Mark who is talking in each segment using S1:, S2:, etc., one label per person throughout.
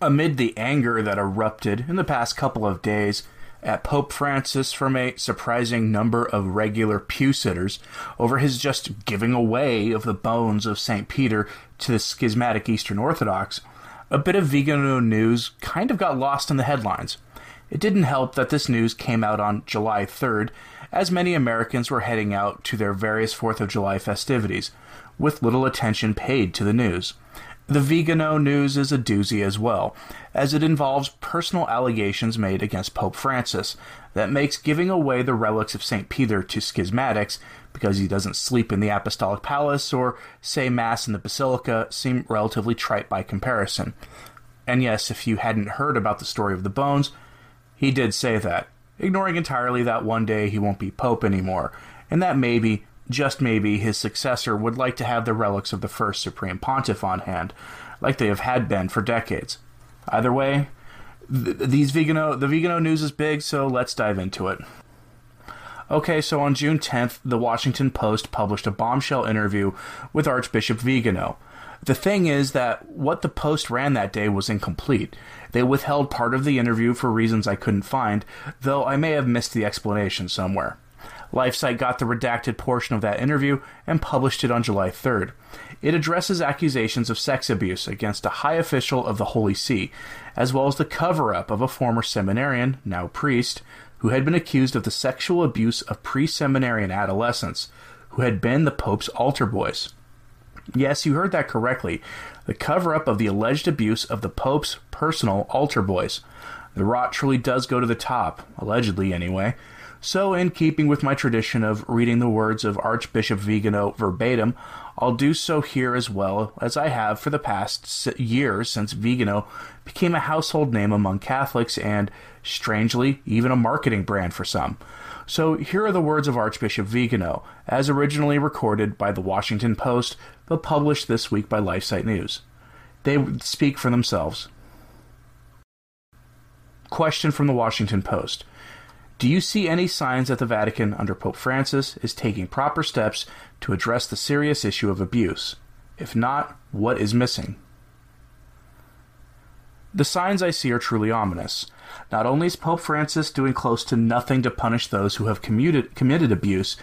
S1: Amid the anger that erupted in the past couple of days at Pope Francis from a surprising number of regular pew sitters over his just giving away of the bones of St. Peter to the schismatic Eastern Orthodox, a bit of Vigano news kind of got lost in the headlines. It didn't help that this news came out on July 3rd, as many Americans were heading out to their various 4th of July festivities, with little attention paid to the news. The Vigano news is a doozy as well, as it involves personal allegations made against Pope Francis that makes giving away the relics of St. Peter to schismatics because he doesn't sleep in the Apostolic Palace or say Mass in the Basilica seem relatively trite by comparison. And yes, if you hadn't heard about the story of the bones, he did say that, ignoring entirely that one day he won't be Pope anymore, and that maybe just maybe his successor would like to have the relics of the first Supreme Pontiff on hand, like they have had been for decades. Either way, th- these Vigano, the Vigano news is big, so let's dive into it. Okay, so on June 10th, the Washington Post published a bombshell interview with Archbishop Vigano. The thing is that what the Post ran that day was incomplete. They withheld part of the interview for reasons I couldn't find, though I may have missed the explanation somewhere. LifeSite got the redacted portion of that interview and published it on July 3rd. It addresses accusations of sex abuse against a high official of the Holy See, as well as the cover up of a former seminarian, now priest, who had been accused of the sexual abuse of pre seminarian adolescents, who had been the Pope's altar boys. Yes, you heard that correctly. The cover up of the alleged abuse of the Pope's personal altar boys. The rot truly does go to the top, allegedly anyway. So, in keeping with my tradition of reading the words of Archbishop Vigano verbatim, I'll do so here as well as I have for the past years since Vigano became a household name among Catholics and, strangely, even a marketing brand for some. So, here are the words of Archbishop Vigano, as originally recorded by the Washington Post, but published this week by LifeSite News. They speak for themselves. Question from the Washington Post. Do you see any signs that the Vatican, under Pope Francis, is taking proper steps to address the serious issue of abuse? If not, what is missing? The signs I see are truly ominous. Not only is Pope Francis doing close to nothing to punish those who have commuted, committed abuse,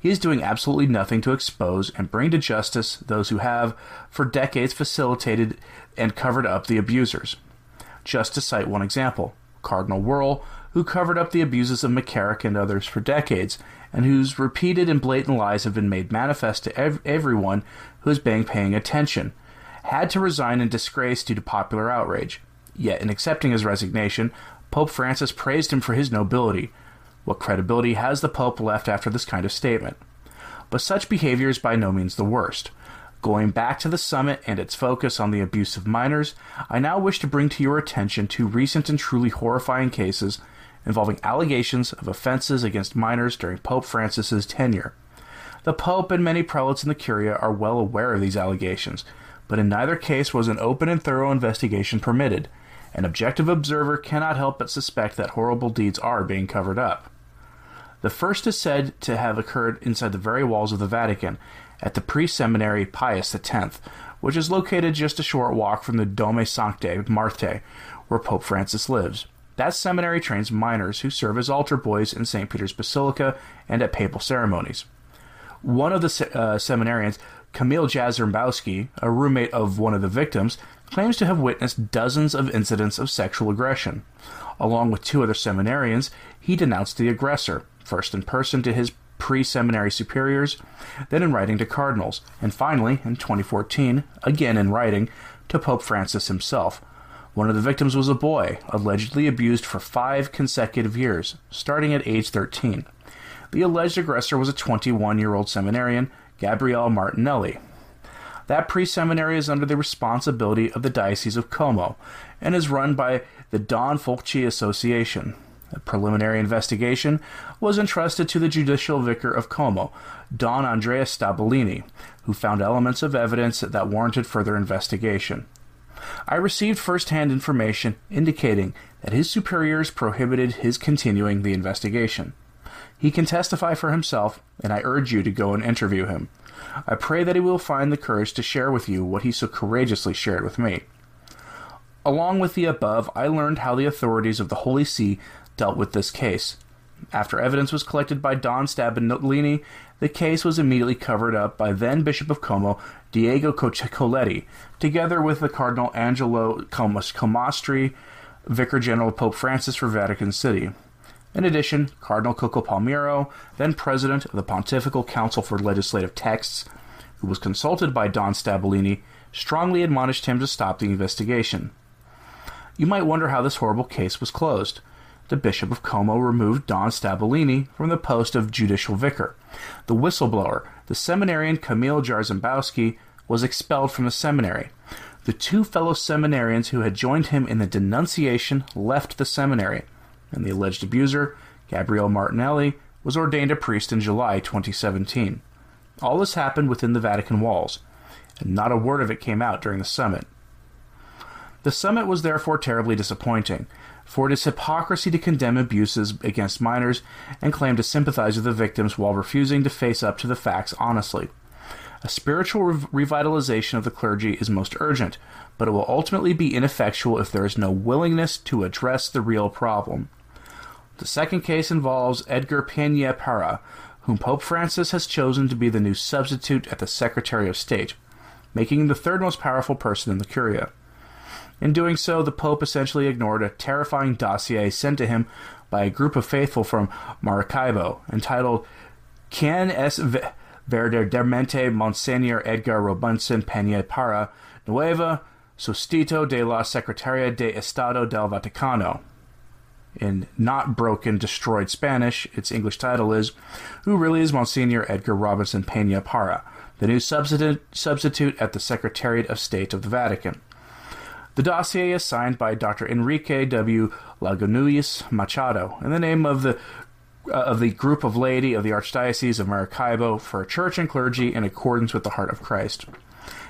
S1: he is doing absolutely nothing to expose and bring to justice those who have, for decades, facilitated and covered up the abusers. Just to cite one example, Cardinal Wuerl who covered up the abuses of McCarrick and others for decades, and whose repeated and blatant lies have been made manifest to ev- everyone who has been paying attention, had to resign in disgrace due to popular outrage. Yet, in accepting his resignation, Pope Francis praised him for his nobility. What credibility has the Pope left after this kind of statement? But such behavior is by no means the worst. Going back to the summit and its focus on the abuse of minors, I now wish to bring to your attention two recent and truly horrifying cases involving allegations of offenses against minors during Pope Francis's tenure. The Pope and many prelates in the Curia are well aware of these allegations, but in neither case was an open and thorough investigation permitted. An objective observer cannot help but suspect that horrible deeds are being covered up. The first is said to have occurred inside the very walls of the Vatican, at the pre-seminary Pius X, which is located just a short walk from the Domus Sanctae Marthae, where Pope Francis lives. That seminary trains minors who serve as altar boys in St. Peter's Basilica and at papal ceremonies. One of the uh, seminarians, Kamil Jarzembowski, a roommate of one of the victims, claims to have witnessed dozens of incidents of sexual aggression. Along with two other seminarians, he denounced the aggressor, first in person to his pre seminary superiors, then in writing to cardinals, and finally, in 2014, again in writing, to Pope Francis himself, One of the victims was a boy, allegedly abused for five consecutive years, starting at age 13. The alleged aggressor was a 21 year old seminarian, Gabriele Martinelli. That pre seminary is under the responsibility of the Diocese of Como and is run by the Don Fulci Association. A preliminary investigation was entrusted to the judicial vicar of Como, Don Andrea Stabellini, who found elements of evidence that warranted further investigation. I received first hand information indicating that his superiors prohibited his continuing the investigation. He can testify for himself, and I urge you to go and interview him. I pray that he will find the courage to share with you what he so courageously shared with me. Along with the above, I learned how the authorities of the Holy See dealt with this case. After evidence was collected by Don Stabellini, the case was immediately covered up by then Bishop of Como, Diego Coletti, together with the Cardinal Angelo Comastri, Vicar General of Pope Francis for Vatican City. In addition, Cardinal Coccopalmerio, then president of the Pontifical Council for Legislative Texts, who was consulted by Don Stabellini, strongly admonished him to stop the investigation. You might wonder how this horrible case was closed the Bishop of Como removed Don Stabellini from the post of judicial vicar. The whistleblower, the seminarian Kamil Jarzembowski, was expelled from the seminary. The two fellow seminarians who had joined him in the denunciation left the seminary, and the alleged abuser, Gabriele Martinelli, was ordained a priest in July 2017. All this happened within the Vatican walls, and not a word of it came out during the summit. The summit was therefore terribly disappointing, for it is hypocrisy to condemn abuses against minors and claim to sympathize with the victims while refusing to face up to the facts honestly. A spiritual re- revitalization of the clergy is most urgent, but it will ultimately be ineffectual if there is no willingness to address the real problem. The second case involves Edgar Peña Parra, whom Pope Francis has chosen to be the new substitute at the Secretary of State, making him the third most powerful person in the Curia. In doing so, the Pope essentially ignored a terrifying dossier sent to him by a group of faithful from Maracaibo entitled Quien es verdaderamente Monsignor Edgar Robinson Peña Parra Nueva Sustito de la Secretaria de Estado del Vaticano. In not broken, destroyed Spanish, its English title is Who Really is Monsignor Edgar Robinson Peña Parra, the new substitute at the Secretariat of State of the Vatican? The dossier is signed by Dr. Enrique W. Lagunas Machado in the name of the uh, of the group of laity of the Archdiocese of Maracaibo for church and clergy in accordance with the heart of Christ.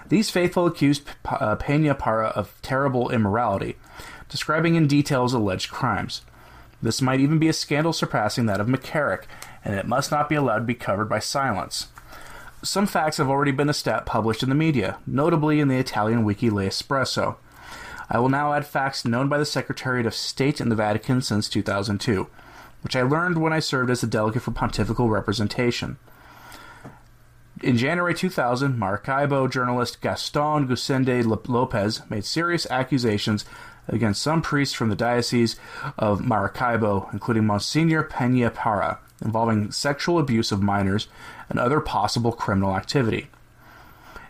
S1: These faithful accused uh, Peña Parra of terrible immorality, describing in detail his alleged crimes. This might even be a scandal surpassing that of McCarrick, and it must not be allowed to be covered by silence. Some facts have already been a stat published in the media, notably in the Italian wiki L'Espresso. I will now add facts known by the Secretariat of State in the Vatican since 2002, which I learned when I served as the delegate for pontifical representation. In January 2000, Maracaibo journalist Gaston Guisandes Lopez made serious accusations against some priests from the Diocese of Maracaibo, including Monsignor Peña Parra, involving sexual abuse of minors and other possible criminal activity.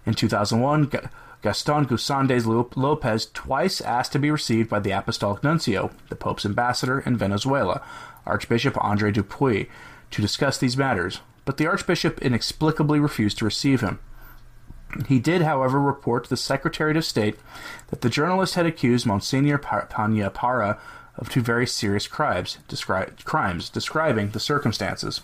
S1: In 2001, Gaston Guisandes Lopez twice asked to be received by the Apostolic Nuncio, the Pope's ambassador in Venezuela, Archbishop Andre Dupuy, to discuss these matters, but the Archbishop inexplicably refused to receive him. He did, however, report to the Secretary of State that the journalist had accused Monsignor Peña Parra of two very serious crimes, descri- crimes describing the circumstances.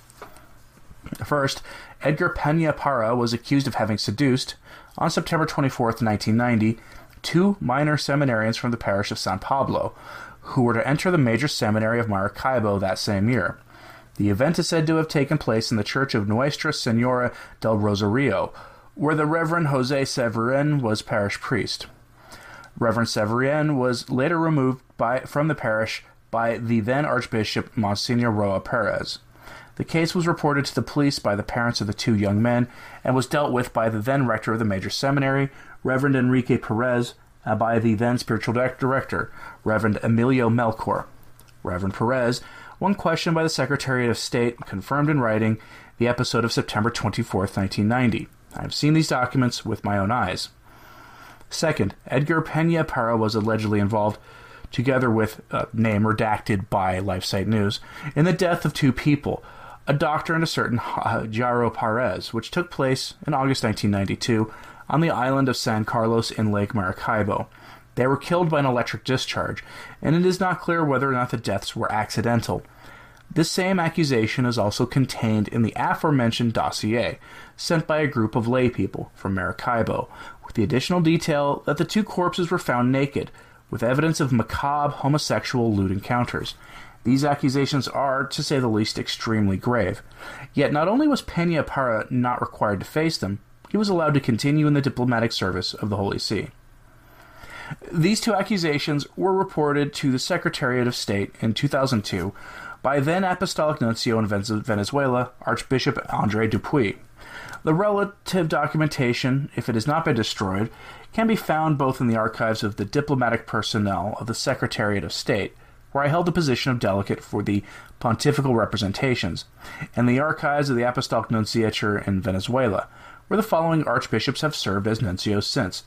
S1: First, Edgar Peña Parra was accused of having seduced, on September 24, 1990, two minor seminarians from the parish of San Pablo, who were to enter the major seminary of Maracaibo that same year. The event is said to have taken place in the church of Nuestra Senora del Rosario, where the Reverend Jose Severin was parish priest. Reverend Severin was later removed by, from the parish by the then Archbishop Monsignor Roa Perez. The case was reported to the police by the parents of the two young men and was dealt with by the then rector of the major seminary, Reverend Enrique Perez, and by the then spiritual director, Reverend Emilio Melchor. Reverend Perez, when questioned by the Secretary of State, confirmed in writing the episode of September 24, 1990. I have seen these documents with my own eyes. Second, Edgar Pena Parra was allegedly involved, together with a name redacted by LifeSite News, in the death of two people, a doctor and a certain uh, Jairo Perez, which took place in August 1992 on the island of San Carlos in Lake Maracaibo. They were killed by an electric discharge, and it is not clear whether or not the deaths were accidental. This same accusation is also contained in the aforementioned dossier, sent by a group of laypeople from Maracaibo, with the additional detail that the two corpses were found naked, with evidence of macabre homosexual lewd encounters. These accusations are, to say the least, extremely grave. Yet not only was Pena Parra not required to face them, he was allowed to continue in the diplomatic service of the Holy See. These two accusations were reported to the Secretariat of State in 2002 by then Apostolic Nuncio in Venezuela, Archbishop Andre Dupuy. The relative documentation, if it has not been destroyed, can be found both in the archives of the diplomatic personnel of the Secretariat of State, where I held the position of delegate for the pontifical representations, and the archives of the Apostolic Nunciature in Venezuela, where the following archbishops have served as nuncios since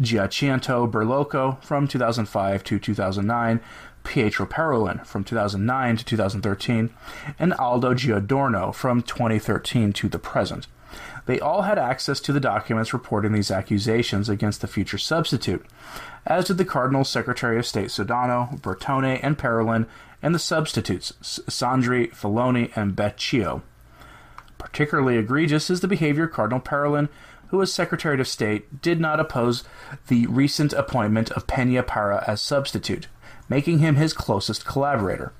S1: Giacinto Berloco from 2005 to 2009, Pietro Parolin from 2009 to 2013, and Aldo Giordano from 2013 to the present. They all had access to the documents reporting these accusations against the future substitute, as did the Cardinal Secretary of State Sodano, Bertone, and Parolin, and the substitutes, Sandri, Filoni, and Becciu. Particularly egregious is the behavior of Cardinal Parolin, who, as Secretary of State, did not oppose the recent appointment of Pena Parra as substitute, making him his closest collaborator.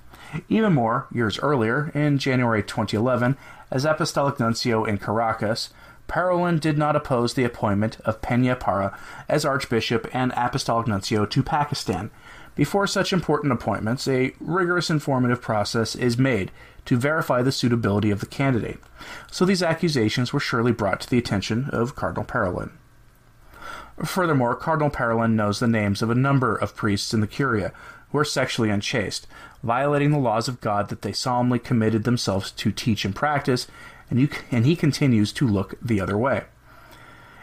S1: Even more, years earlier, in January 2011, as Apostolic Nuncio in Caracas, Parolin did not oppose the appointment of Pena Parra as Archbishop and Apostolic Nuncio to Pakistan. Before such important appointments, a rigorous informative process is made to verify the suitability of the candidate, so these accusations were surely brought to the attention of Cardinal Parolin. Furthermore, Cardinal Parolin knows the names of a number of priests in the Curia who are sexually unchaste, violating the laws of God that they solemnly committed themselves to teach and practice, and, you, and he continues to look the other way.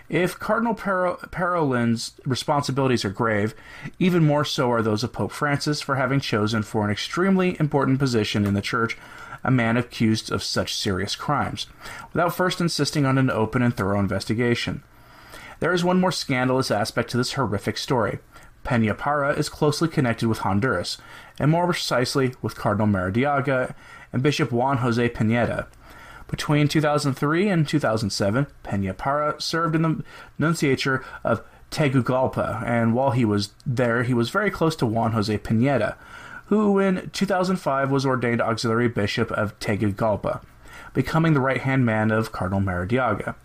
S1: If Cardinal Parolin's responsibilities are grave, even more so are those of Pope Francis for having chosen for an extremely important position in the Church a man accused of such serious crimes, without first insisting on an open and thorough investigation. There is one more scandalous aspect to this horrific story. Pena Parra is closely connected with Honduras, and more precisely with Cardinal Maradiaga and Bishop Juan Jose Pineda. Between 2003 and 2007, Pena Parra served in the nunciature of Tegucigalpa, and while he was there, he was very close to Juan Jose Pineda, who in 2005 was ordained auxiliary bishop of Tegucigalpa, becoming the right hand man of Cardinal Maradiaga.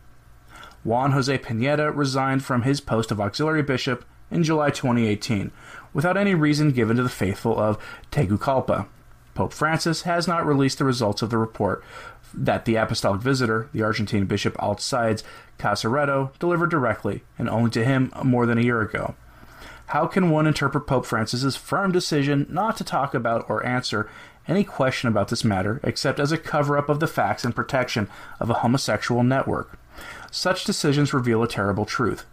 S1: Juan Jose Pineda resigned from his post of auxiliary bishop in July 2018, without any reason given to the faithful of Tegucigalpa. Pope Francis has not released the results of the report that the apostolic visitor, the Argentine Bishop Alcides Casaretto, delivered directly, and only to him more than a year ago. How can one interpret Pope Francis's firm decision not to talk about or answer any question about this matter except as a cover up of the facts and protection of a homosexual network? Such decisions reveal a terrible truth.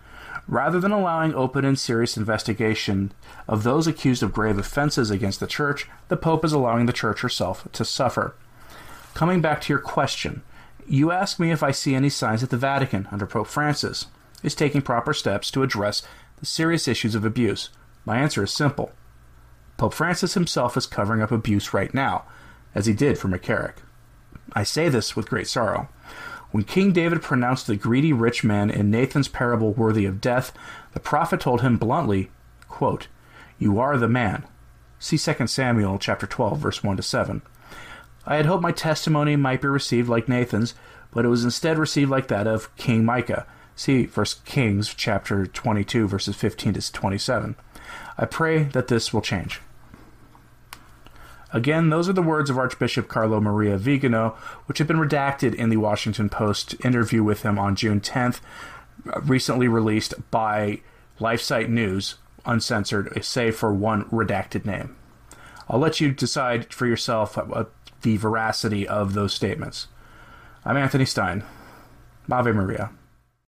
S1: Rather than allowing open and serious investigation of those accused of grave offenses against the Church, the Pope is allowing the Church herself to suffer. Coming back to your question, you ask me if I see any signs that the Vatican, under Pope Francis, is taking proper steps to address the serious issues of abuse. My answer is simple. Pope Francis himself is covering up abuse right now, as he did for McCarrick. I say this with great sorrow. When King David pronounced the greedy rich man in Nathan's parable worthy of death, the prophet told him bluntly, quote, You are the man. See 2 Samuel chapter 12, verse 1 to 7. I had hoped my testimony might be received like Nathan's, but it was instead received like that of King Micah. See 1 Kings chapter 22, verses 15 to 27. I pray that this will change. Again, those are the words of Archbishop Carlo Maria Vigano, which have been redacted in the Washington Post interview with him on June 10th, recently released by LifeSite News, uncensored, save for one redacted name. I'll let you decide for yourself the veracity of those statements. I'm Anthony Stein. Ave Maria.